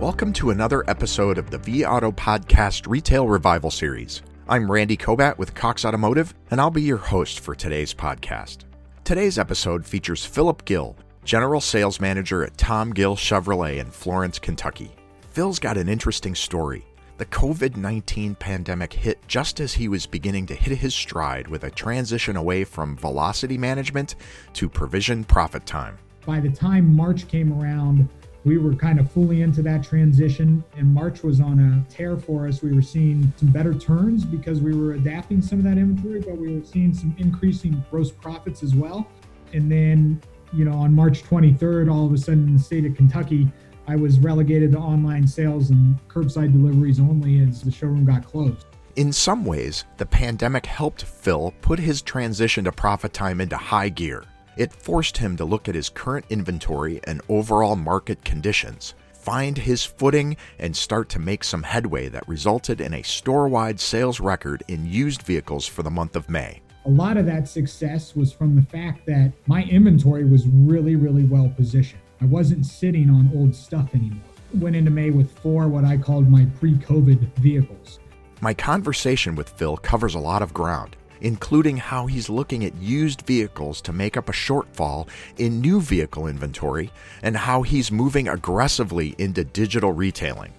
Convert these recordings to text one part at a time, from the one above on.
Welcome to another episode of the vAuto Podcast Retail Revival Series. I'm Randy Kobat with Cox Automotive, and I'll be your host for today's podcast. Today's episode features Phillip Gill, General Sales Manager at Tom Gill Chevrolet in Florence, Kentucky. Phil's got an interesting story. The COVID 19 pandemic hit just as he was beginning to hit his stride with a transition away from velocity management to Provision ProfitTime. By the time March came around, we were kind of fully into that transition and march was on a tear for us. We were seeing some better turns because we were adapting some of that inventory but we were seeing some increasing gross profits as well. And then you know on march 23rd all of a sudden in the state of kentucky i was relegated to online sales and curbside deliveries only as the showroom got closed. In some ways the pandemic helped phil put his transition to ProfitTime into high gear it forced him to look at his current inventory and overall market conditions, find his footing, and start to make some headway that resulted in a store wide sales record in used vehicles for the month of May. A lot of that success was from the fact that my inventory was really, really well positioned. I wasn't sitting on old stuff anymore. Went into May with four what I called my pre COVID vehicles. My conversation with Phil covers a lot of ground including how he's looking at used vehicles to make up a shortfall in new vehicle inventory and how he's moving aggressively into digital retailing,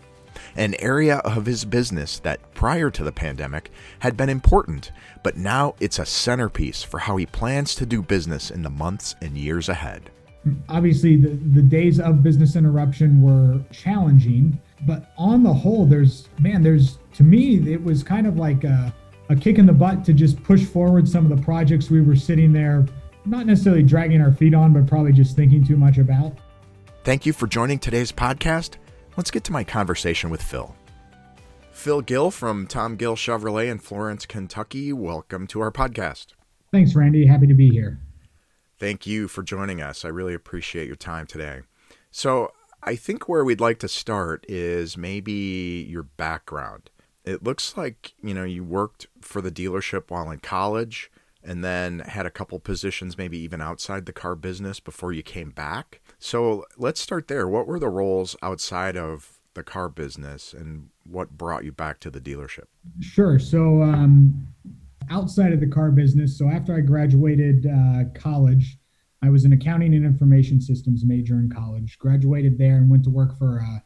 an area of his business that prior to the pandemic had been important, but now it's a centerpiece for how he plans to do business in the months and years ahead. Obviously, the, the days of business interruption were challenging, but on the whole, there's, man, there's, to me, it was kind of like a, a kick in the butt to just push forward some of the projects we were sitting there, not necessarily dragging our feet on, but probably just thinking too much about. Thank you for joining today's podcast. Let's get to my conversation with Phil. Phil Gill from Tom Gill Chevrolet in Florence, Kentucky. Welcome to our podcast. Thanks, Randy. Happy to be here. Thank you for joining us. I really appreciate your time today. So, I think where we'd like to start is maybe your background it looks like you know you worked for the dealership while in college and then had a couple positions maybe even outside the car business before you came back. So let's start there. What were the roles outside of the car business and what brought you back to the dealership? Sure. So um, outside of the car business so after i graduated uh, college i was an accounting and information systems major in college graduated there and went to work for uh,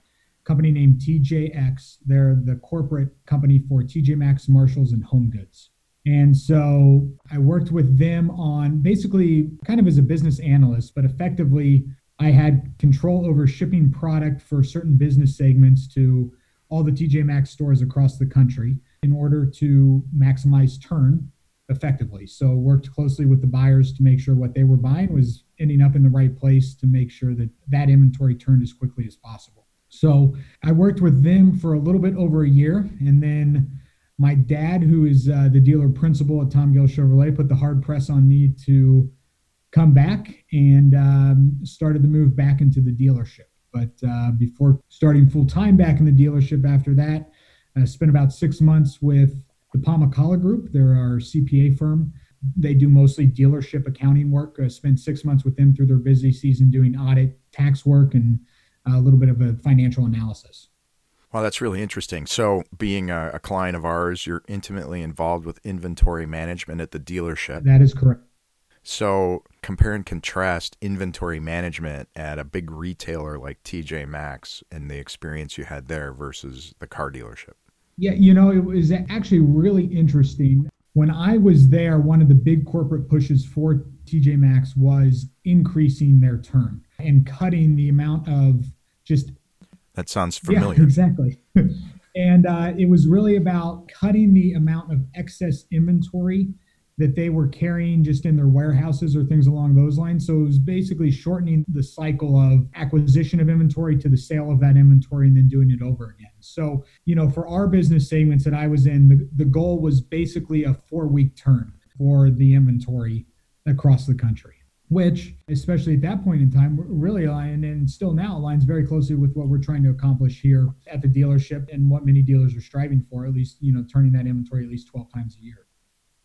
company named TJX. They're the corporate company for TJ Maxx, Marshalls, and Home Goods. And so I worked with them on basically kind of as a business analyst, but effectively I had control over shipping product for certain business segments to all the TJ Maxx stores across the country in order to maximize turn effectively. So worked closely with the buyers to make sure what they were buying was ending up in the right place to make sure that that inventory turned as quickly as possible. So I worked with them for a little bit over a year. And then my dad, who is uh, the dealer principal at Tom Gill Chevrolet, put the hard press on me to come back and um, started the move back into the dealership. But uh, before starting full time back in the dealership after that, I spent about six months with the Palmacala Group. They're our CPA firm. They do mostly dealership accounting work. I spent six months with them through their busy season doing audit, tax work, and a little bit of a financial analysis. Wow, that's really interesting. So, being a, a, client of ours, you're intimately involved with inventory management at the dealership. That is correct. So, compare and contrast inventory management at a big retailer like TJ Maxx and the experience you had there versus the car dealership. Yeah, you know, it was actually really interesting. When I was there, one of the big corporate pushes for TJ Maxx was increasing their turn and cutting the amount of just that sounds familiar. Yeah, exactly. and uh, it was really about cutting the amount of excess inventory that they were carrying just in their warehouses or things along those lines. So it was basically shortening the cycle of acquisition of inventory to the sale of that inventory and then doing it over again. So, you know, for our business segments that I was in, the, the goal was basically a four week turn for the inventory across the country which, especially at that point in time, really aligned and still now aligns very closely with what we're trying to accomplish here at the dealership and what many dealers are striving for, at least, you know, turning that inventory at least 12 times a year.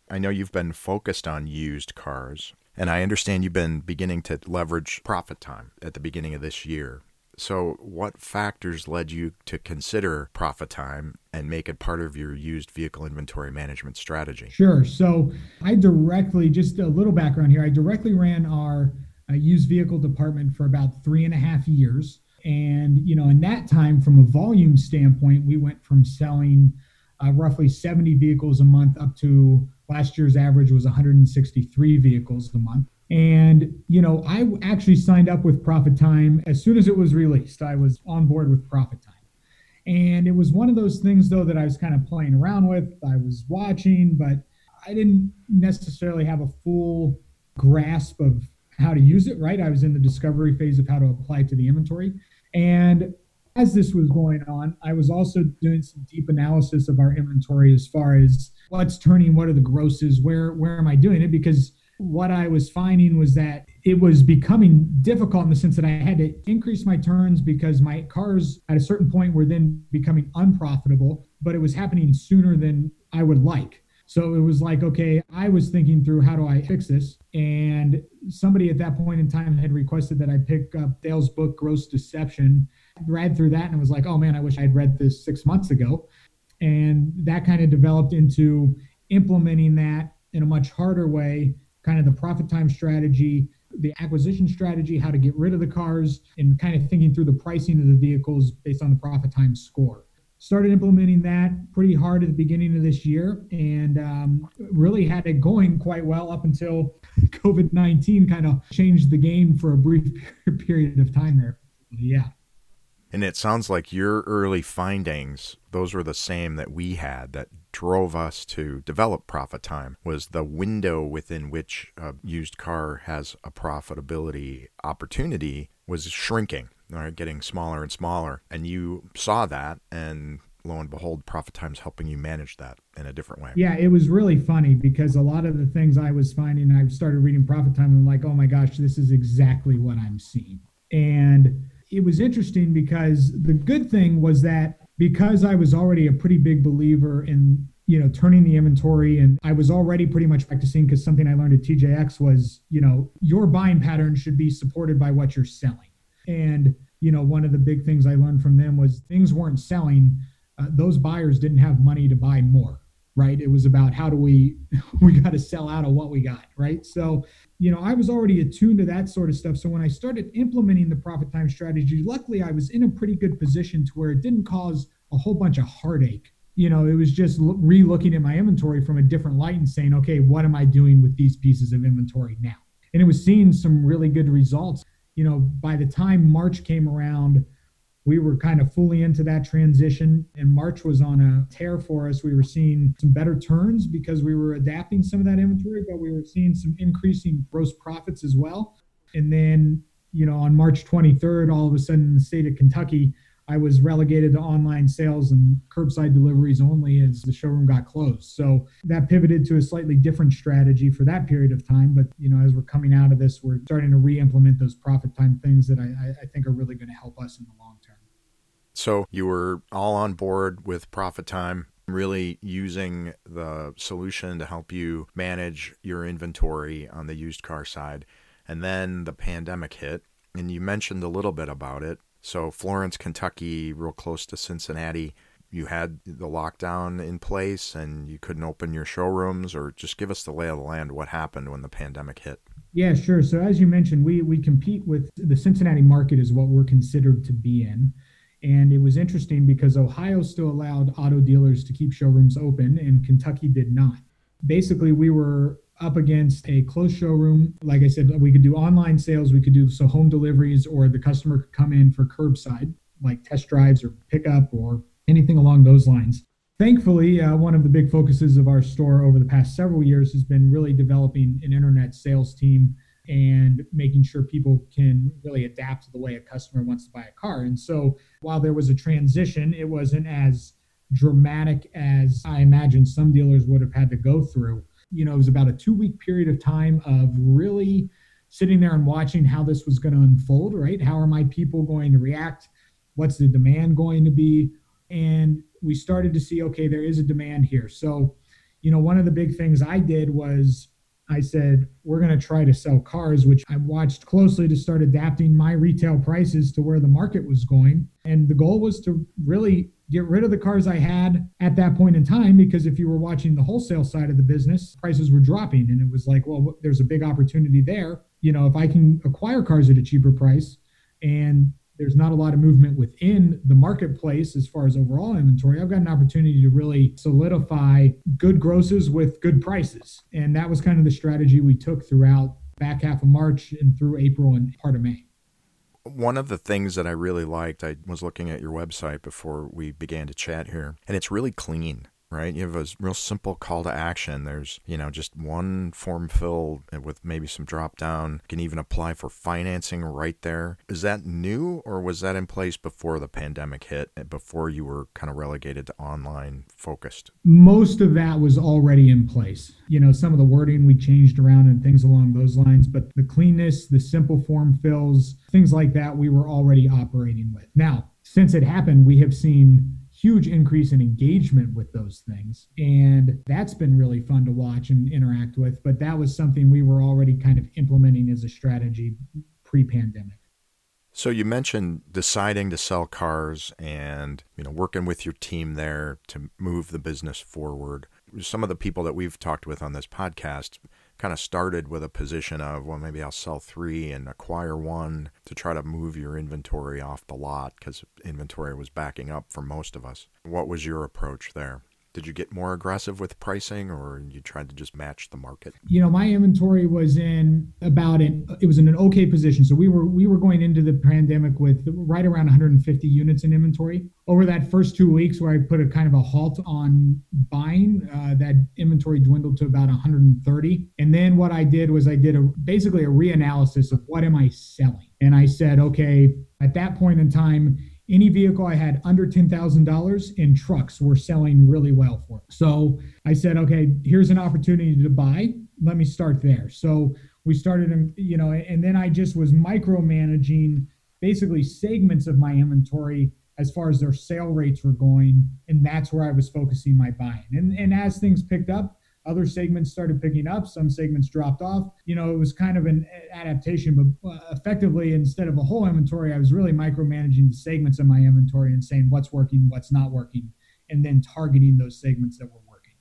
I know you've been focused on used cars, and I understand you've been beginning to leverage ProfitTime at the beginning of this year. So, what factors led you to consider ProfitTime and make it part of your used vehicle inventory management strategy? Sure. So, I directly, just a little background here, I directly ran our uh, used vehicle department for about three and a half years. And, you know, in that time, from a volume standpoint, we went from selling uh, roughly 70 vehicles a month up to last year's average was 163 vehicles a month. And, you know, I actually signed up with ProfitTime as soon as it was released. I was on board with ProfitTime. And it was one of those things, though, that I was kind of playing around with. I was watching, but I didn't necessarily have a full grasp of how to use it, right? I was in the discovery phase of how to apply it to the inventory. And as this was going on, I was also doing some deep analysis of our inventory as far as what's turning, what are the grosses, where where am I doing it? Because what I was finding was that it was becoming difficult in the sense that I had to increase my turns because my cars at a certain point were then becoming unprofitable, but it was happening sooner than I would like. So it was like, okay, I was thinking through how do I fix this? And somebody at that point in time had requested that I pick up Dale's book, Gross Deception, read through that and was like, oh man, I wish I'd read this six months ago. And that kind of developed into implementing that in a much harder way kind of the ProfitTime strategy, the acquisition strategy, how to get rid of the cars, and kind of thinking through the pricing of the vehicles based on the ProfitTime score. Started implementing that pretty hard at the beginning of this year and um, really had it going quite well up until COVID 19 kind of changed the game for a brief period of time there. Yeah. And it sounds like your early findings, those were the same that we had that drove us to develop ProfitTime was the window within which a used car has a profitability opportunity was shrinking, right, getting smaller and smaller. And you saw that and lo and behold, ProfitTime's helping you manage that in a different way. Yeah, it was really funny because a lot of the things I was finding, I started reading ProfitTime and I'm like, oh my gosh, this is exactly what I'm seeing. And it was interesting because the good thing was that because I was already a pretty big believer in you know turning the inventory and I was already pretty much practicing because something I learned at TJX was you know your buying pattern should be supported by what you're selling. And you know one of the big things I learned from them was things weren't selling uh, those buyers didn't have money to buy more right it was about how do we we got to sell out of what we got right so you know, I was already attuned to that sort of stuff. So when I started implementing the ProfitTime strategy, luckily I was in a pretty good position to where it didn't cause a whole bunch of heartache. You know, it was just re looking at my inventory from a different light and saying, okay, what am I doing with these pieces of inventory now? And it was seeing some really good results. You know, by the time March came around, we were kind of fully into that transition. And march was on a tear for us. We were seeing some better turns because we were adapting some of that inventory but we were seeing some increasing gross profits as well. And then you know on march 23rd all of a sudden in the state of kentucky i was relegated to online sales and curbside deliveries only as the showroom got closed. So that pivoted to a slightly different strategy for that period of time. But you know as we're coming out of this we're starting to re-implement those ProfitTime things that i, I think are really going to help us in the long so you were all on board with ProfitTime, really using the solution to help you manage your inventory on the used car side. And then the pandemic hit, and you mentioned a little bit about it. So, Florence, Kentucky, real close to Cincinnati, you had the lockdown in place and you couldn't open your showrooms, or just give us the lay of the land. What happened when the pandemic hit? Yeah, sure. So, as you mentioned, we, we compete with the Cincinnati market, is what we're considered to be in. And it was interesting because Ohio still allowed auto dealers to keep showrooms open and Kentucky did not. Basically, we were up against a closed showroom. Like I said, we could do online sales, we could do so home deliveries, or the customer could come in for curbside, like test drives or pickup or anything along those lines. Thankfully, uh, one of the big focuses of our store over the past several years has been really developing an internet sales team and making sure people can really adapt to the way a customer wants to buy a car. And so while there was a transition, it wasn't as dramatic as I imagine some dealers would have had to go through. You know, it was about a two week period of time of really sitting there and watching how this was going to unfold, right? How are my people going to react? What's the demand going to be? And we started to see, okay, there is a demand here. So, you know, one of the big things I did was I said, we're going to try to sell cars, which I watched closely to start adapting my retail prices to where the market was going. And the goal was to really get rid of the cars I had at that point in time because if you were watching the wholesale side of the business, prices were dropping. And it was like, well, there's a big opportunity there. You know, if I can acquire cars at a cheaper price and there's not a lot of movement within the marketplace as far as overall inventory, I've got an opportunity to really solidify good grosses with good prices. And that was kind of the strategy we took throughout back half of March and through April and part of May. One of the things that I really liked, I was looking at your website before we began to chat here, and it's really clean right? You have a real simple call to action. There's, you know, just one form fill eh, with maybe some drop down. You can even apply for financing right there. Is that new or was that in place before the pandemic hit, eh, before you were kind of relegated to online focused? Most of that was already in place. You know, some of the wording we changed around and things along those lines, but the cleanness, the simple form fills, things like that, we were already operating with. Now, since it happened, we have seen huge increase in engagement with those things. And that's been really fun to watch and interact with. But that was something we were already kind of implementing as a strategy pre pandemic. So you mentioned deciding to sell cars and you know working with your team there to move the business forward. Some of the people that we've talked with on this podcast kind of started with a position of, well, maybe I'll sell three and acquire one to try to move your inventory off the lot because inventory was backing up for most of us. What was your approach there? Did you get more aggressive with pricing or you tried to just match the market? You know my inventory was in about an it was in an okay position. So we were we were going into the pandemic with right around 150 units in inventory. Over that first two weeks where i put a kind of a halt on buying uh, that inventory dwindled to about 130 and then what i did was i did a basically a reanalysis of what am i selling? And i said okay at that point in time any vehicle I had under $10,000 in trucks were selling really well for. It. So I said, okay, here's an opportunity to buy. Let me start there. So we started, um, you know, and then I just was micromanaging basically segments of my inventory as far as their sale rates were going. And that's where I was focusing my buying. And, and as things picked up, other segments started picking up, some segments dropped off. You know, it was kind of an adaptation, but uh, effectively, instead of a whole inventory, I was really micromanaging the segments of my inventory and saying what's working, what's not working, and then targeting those segments that were working.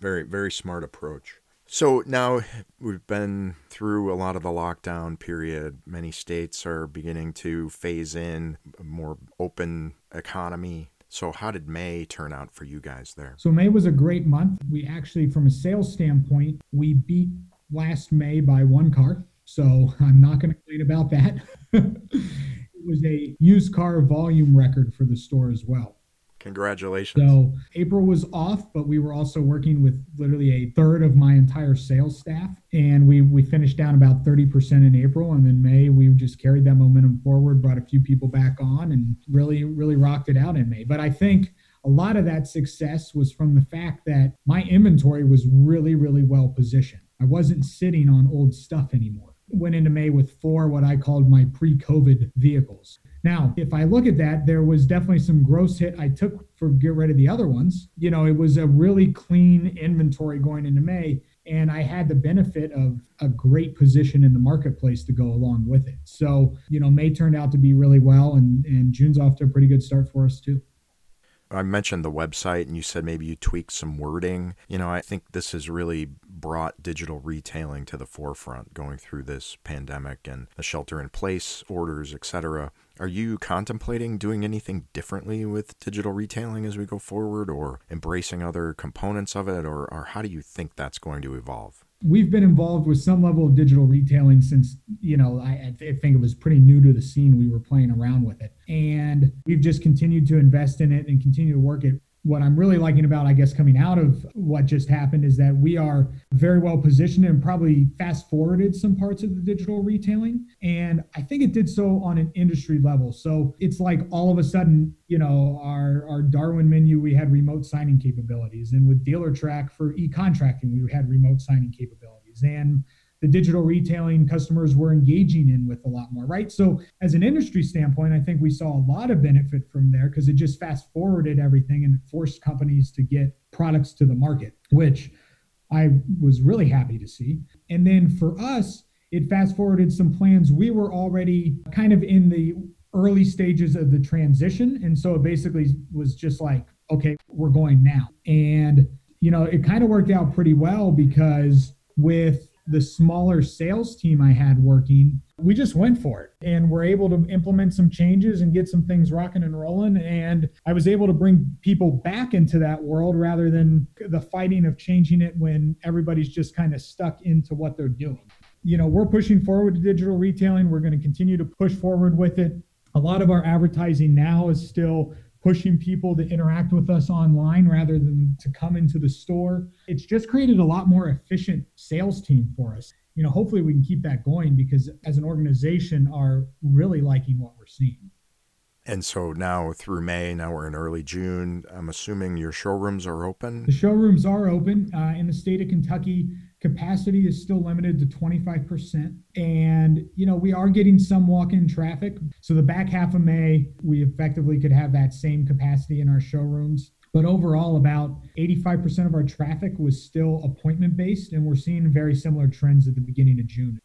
Very, very smart approach. So now we've been through a lot of the lockdown period. Many states are beginning to phase in a more open economy so, how did May turn out for you guys there? So, May was a great month. We actually, from a sales standpoint, we beat last May by one car. So, I'm not going to complain about that. it was a used car volume record for the store as well. Congratulations. So April was off, but we were also working with literally a third of my entire sales staff. And we we finished down about 30% in April. And then May, we just carried that momentum forward, brought a few people back on and really, really rocked it out in May. But I think a lot of that success was from the fact that my inventory was really, really well positioned. I wasn't sitting on old stuff anymore. Went into May with four what I called my pre COVID vehicles. Now, if I look at that, there was definitely some gross hit I took for get rid of the other ones. You know, it was a really clean inventory going into May, and I had the benefit of a great position in the marketplace to go along with it. So, you know, May turned out to be really well, and, and June's off to a pretty good start for us too. I mentioned the website and you said maybe you tweaked some wording. You know, I think this has really brought digital retailing to the forefront going through this pandemic and the shelter in place orders, etc. Are you contemplating doing anything differently with digital retailing as we go forward or embracing other components of it or, or how do you think that's going to evolve? we've been involved with some level of digital retailing since you know I, I, think it was pretty new to the scene we were playing around with it and we've just continued to invest in it and continue to work it what I'm really liking about, I guess, coming out of what just happened is that we are very well positioned and probably fast forwarded some parts of the digital retailing. And I think it did so on an industry level. So it's like all of a sudden, you know, our, our Darwin menu, we had remote signing capabilities. And with Dealertrack for e contracting, we had remote signing capabilities. And the digital retailing customers were engaging in with a lot more, right? So, as an industry standpoint, I think we saw a lot of benefit from there because it just fast forwarded everything and forced companies to get products to the market, which I was really happy to see. And then for us, it fast forwarded some plans. We were already kind of in the early stages of the transition. And so it basically was just like, okay, we're going now. And, you know, it kind of worked out pretty well because with the smaller sales team I had working, we just went for it and we're able to implement some changes and get some things rocking and rolling. And I was able to bring people back into that world rather than the fighting of changing it when everybody's just kind of stuck into what they're doing. You know, we're pushing forward to digital retailing. We're going to continue to push forward with it. A lot of our advertising now is still pushing people to interact with us online rather than to come into the store. It's just created a lot more efficient sales team for us. You know, hopefully we can keep that going because as an organization are really liking what we're seeing. And so now through May, now we're in early June. I'm assuming your showrooms are open. The showrooms are open uh, in the state of Kentucky. Capacity is still limited to 25%. And, you know, we are getting some walk in traffic. So the back half of May, we effectively could have that same capacity in our showrooms. But overall, about 85% of our traffic was still appointment based. And we're seeing very similar trends at the beginning of June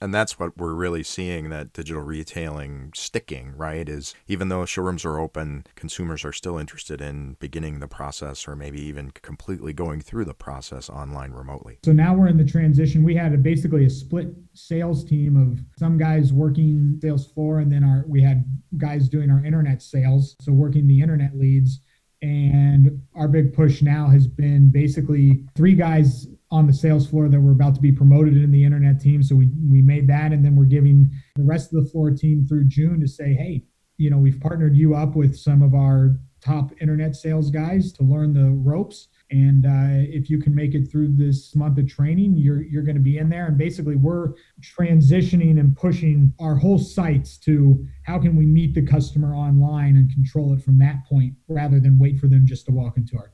and that's what we're really seeing that digital retailing sticking right is even though showrooms are open consumers are still interested in beginning the process or maybe even completely going through the process online remotely. So now we're in the transition. We had a, basically a split sales team of some guys working sales floor and then our we had guys doing our internet sales so working the internet leads. And our big push now has been basically three guys on the sales floor that were about to be promoted in the internet team. So we we made that, and then we're giving the rest of the floor team through June to say, hey, you know, we've partnered you up with some of our top internet sales guys to learn the ropes. And uh, if you can make it through this month of training, you're you're going to be in there. And basically, we're transitioning and pushing our whole sites to how can we meet the customer online and control it from that point, rather than wait for them just to walk into our.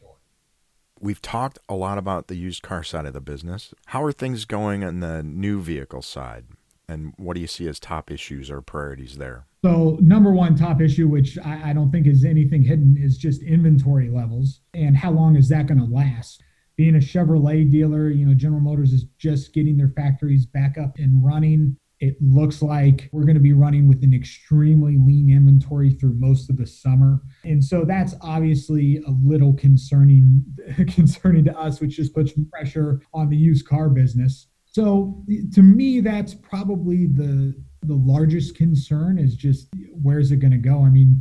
We've talked a lot about the used car side of the business. How are things going on the new vehicle side? And what do you see as top issues or priorities there? So, number one top issue, which I, I don't think is anything hidden, is just inventory levels and how long is that going to last? Being a Chevrolet dealer, you know, General Motors is just getting their factories back up and running. It looks like we're going to be running with an extremely lean inventory through most of the summer. And so that's obviously a little concerning concerning to us, which just puts pressure on the used car business. So to me that's probably the the largest concern is just where's it going to go? I mean,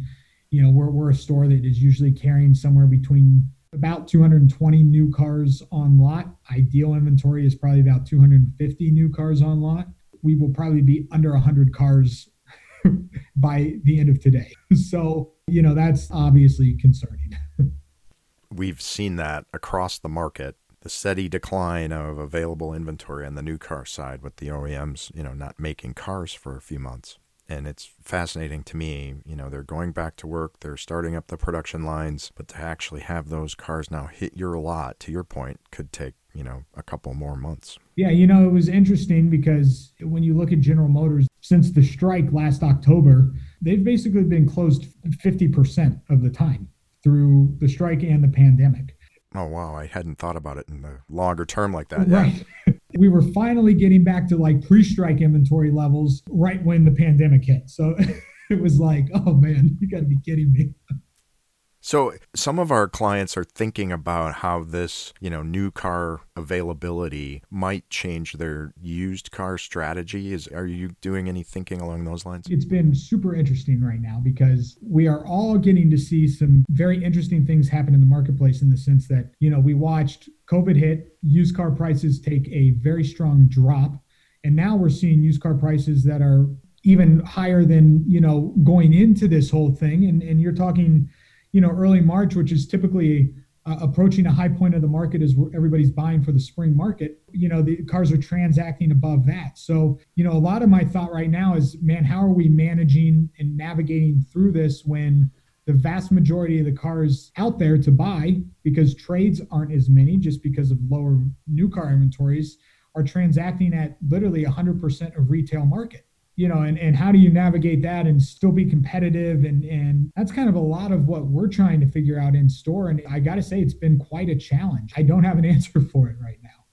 you know, we're we're a store that is usually carrying somewhere between about 220 new cars on lot. Ideal inventory is probably about 250 new cars on lot we will probably be under 100 cars by the end of today. So, you know, that's obviously concerning. We've seen that across the market the steady decline of available inventory on the new car side with the OEMs, you know, not making cars for a few months. And it's fascinating to me, you know, they're going back to work, they're starting up the production lines, but to actually have those cars now hit your lot, to your point, could take you know a couple more months. Yeah, you know it was interesting because when you look at General Motors since the strike last October, they've basically been closed 50% of the time through the strike and the pandemic. Oh wow, I hadn't thought about it in the longer term like that. Right. Yeah. we were finally getting back to like pre-strike inventory levels right when the pandemic hit. So it was like, oh man, you got to be kidding me. So some of our clients are thinking about how this, you know, new car availability might change their used car strategy. Is are you doing any thinking along those lines? It's been super interesting right now because we are all getting to see some very interesting things happen in the marketplace in the sense that, you know, we watched COVID hit, used car prices take a very strong drop, and now we're seeing used car prices that are even higher than, you know, going into this whole thing and and you're talking you know early March, which is typically uh, approaching a high point of the market as everybody's buying for the spring market, you know, the cars are transacting above that. So, you know, a lot of my thought right now is, man, how are we managing and navigating through this when the vast majority of the cars out there to buy, because trades aren't as many just because of lower new car inventories, are transacting at literally 100% of retail market you know, and, and how do you navigate that and still be competitive? And, and that's kind of a lot of what we're trying to figure out in store. And I got to say, it's been quite a challenge. I don't have an answer for it right now.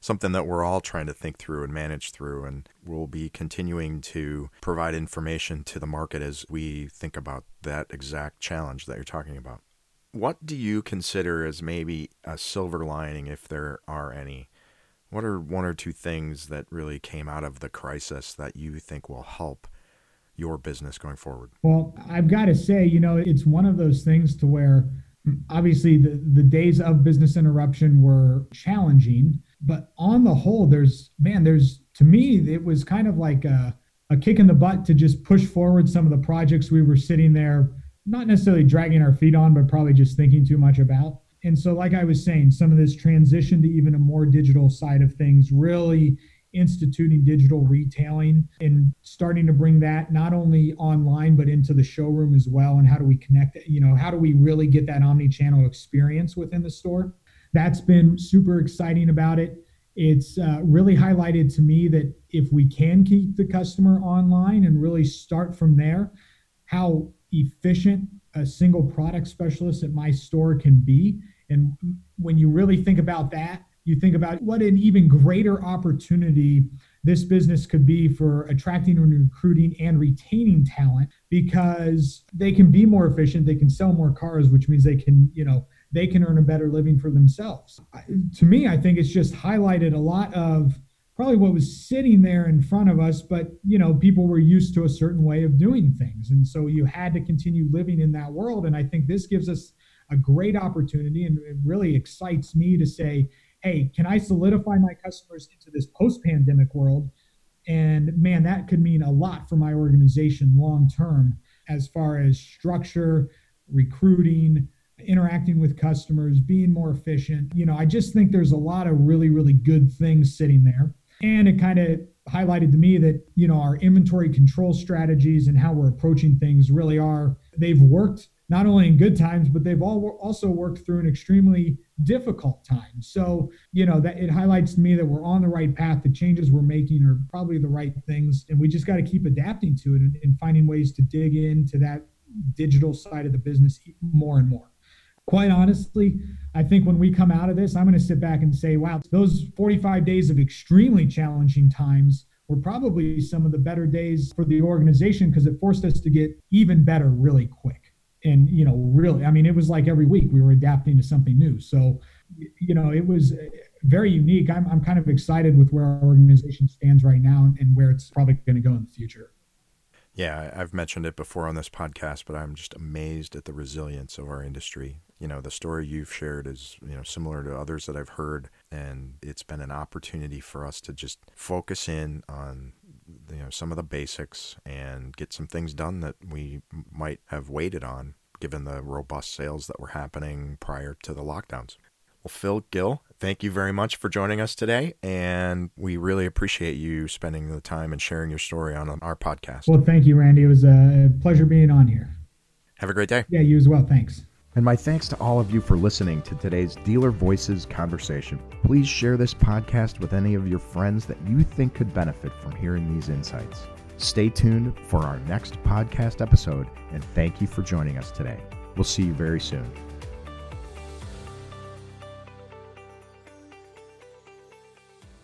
something that we're all trying to think through and manage through. And we'll be continuing to provide information to the market as we think about that exact challenge that you're talking about. What do you consider as maybe a silver lining, if there are any? What are one or two things that really came out of the crisis that you think will help your business going forward? Well, I've got to say, you know, it's one of those things to where mm, obviously the, the days of business interruption were challenging, but on the whole, there's, man, there's, to me, it was kind of like a, a kick in the butt to just push forward some of the projects we were sitting there, not necessarily dragging our feet on, but probably just thinking too much about. And so, like I was saying, some of this transition to even a more digital side of things really instituting digital retailing and starting to bring that not only online but into the showroom as well. And how do we connect you know how do we really get that omni-channel experience within the store? That's been super exciting about it. It's uh, really highlighted to me that if we can keep the customer online and really start from there how efficient a single product specialist at my store can be. And when you really think about that you think about what an even greater opportunity this business could be for attracting and recruiting and retaining talent because they can be more efficient they can sell more cars which means they can you know they can earn a better living for themselves. To me i think it's just highlighted a lot of probably what was sitting there in front of us but you know people were used to a certain way of doing things and so you had to continue living in that world and i think this gives us a great opportunity and it really excites me to say hey, can I solidify my customers into this post pandemic world? And man, that could mean a lot for my organization long term as far as structure, recruiting, interacting with customers, being more efficient. You know, I just think there's a lot of really, really good things sitting there. And it kind of highlighted to me that, you know, our inventory control strategies and how we're approaching things really are, they've worked not only in good times, but they've all also worked through an extremely difficult time. So, you know, that it highlights to me that we're on the right path. The changes we're making are probably the right things. And we just got to keep adapting to it and, and finding ways to dig into that digital side of the business more and more. Quite honestly, I think when we come out of this, I'm going to sit back and say, wow, those 45 days of extremely challenging times were probably some of the better days for the organization because it forced us to get even better really quick. And you know really i mean it was like every week we were adapting to something new. So you know it was eh, very unique. I'm, I'm kind of excited with where our organization stands right now and where it's probably going to go in the future. Yeah i've mentioned it before on this podcast but i'm just amazed at the resilience of our industry you know the story you've shared is you know similar to others that i've heard and it's been an opportunity for us to just focus in on you know some of the basics and get some things done that we might have waited on given the robust sales that were happening prior to the lockdowns. Well, Phil Gill, thank you very much for joining us today. And we really appreciate you spending the time and sharing your story on our podcast. Well, thank you, Randy. It was a pleasure being on here. Have a great day. Yeah, you as well. Thanks. And my thanks to all of you for listening to today's Dealer Voices conversation. Please share this podcast with any of your friends that you think could benefit from hearing these insights. Stay tuned for our next podcast episode, and thank you for joining us today. We'll see you very soon.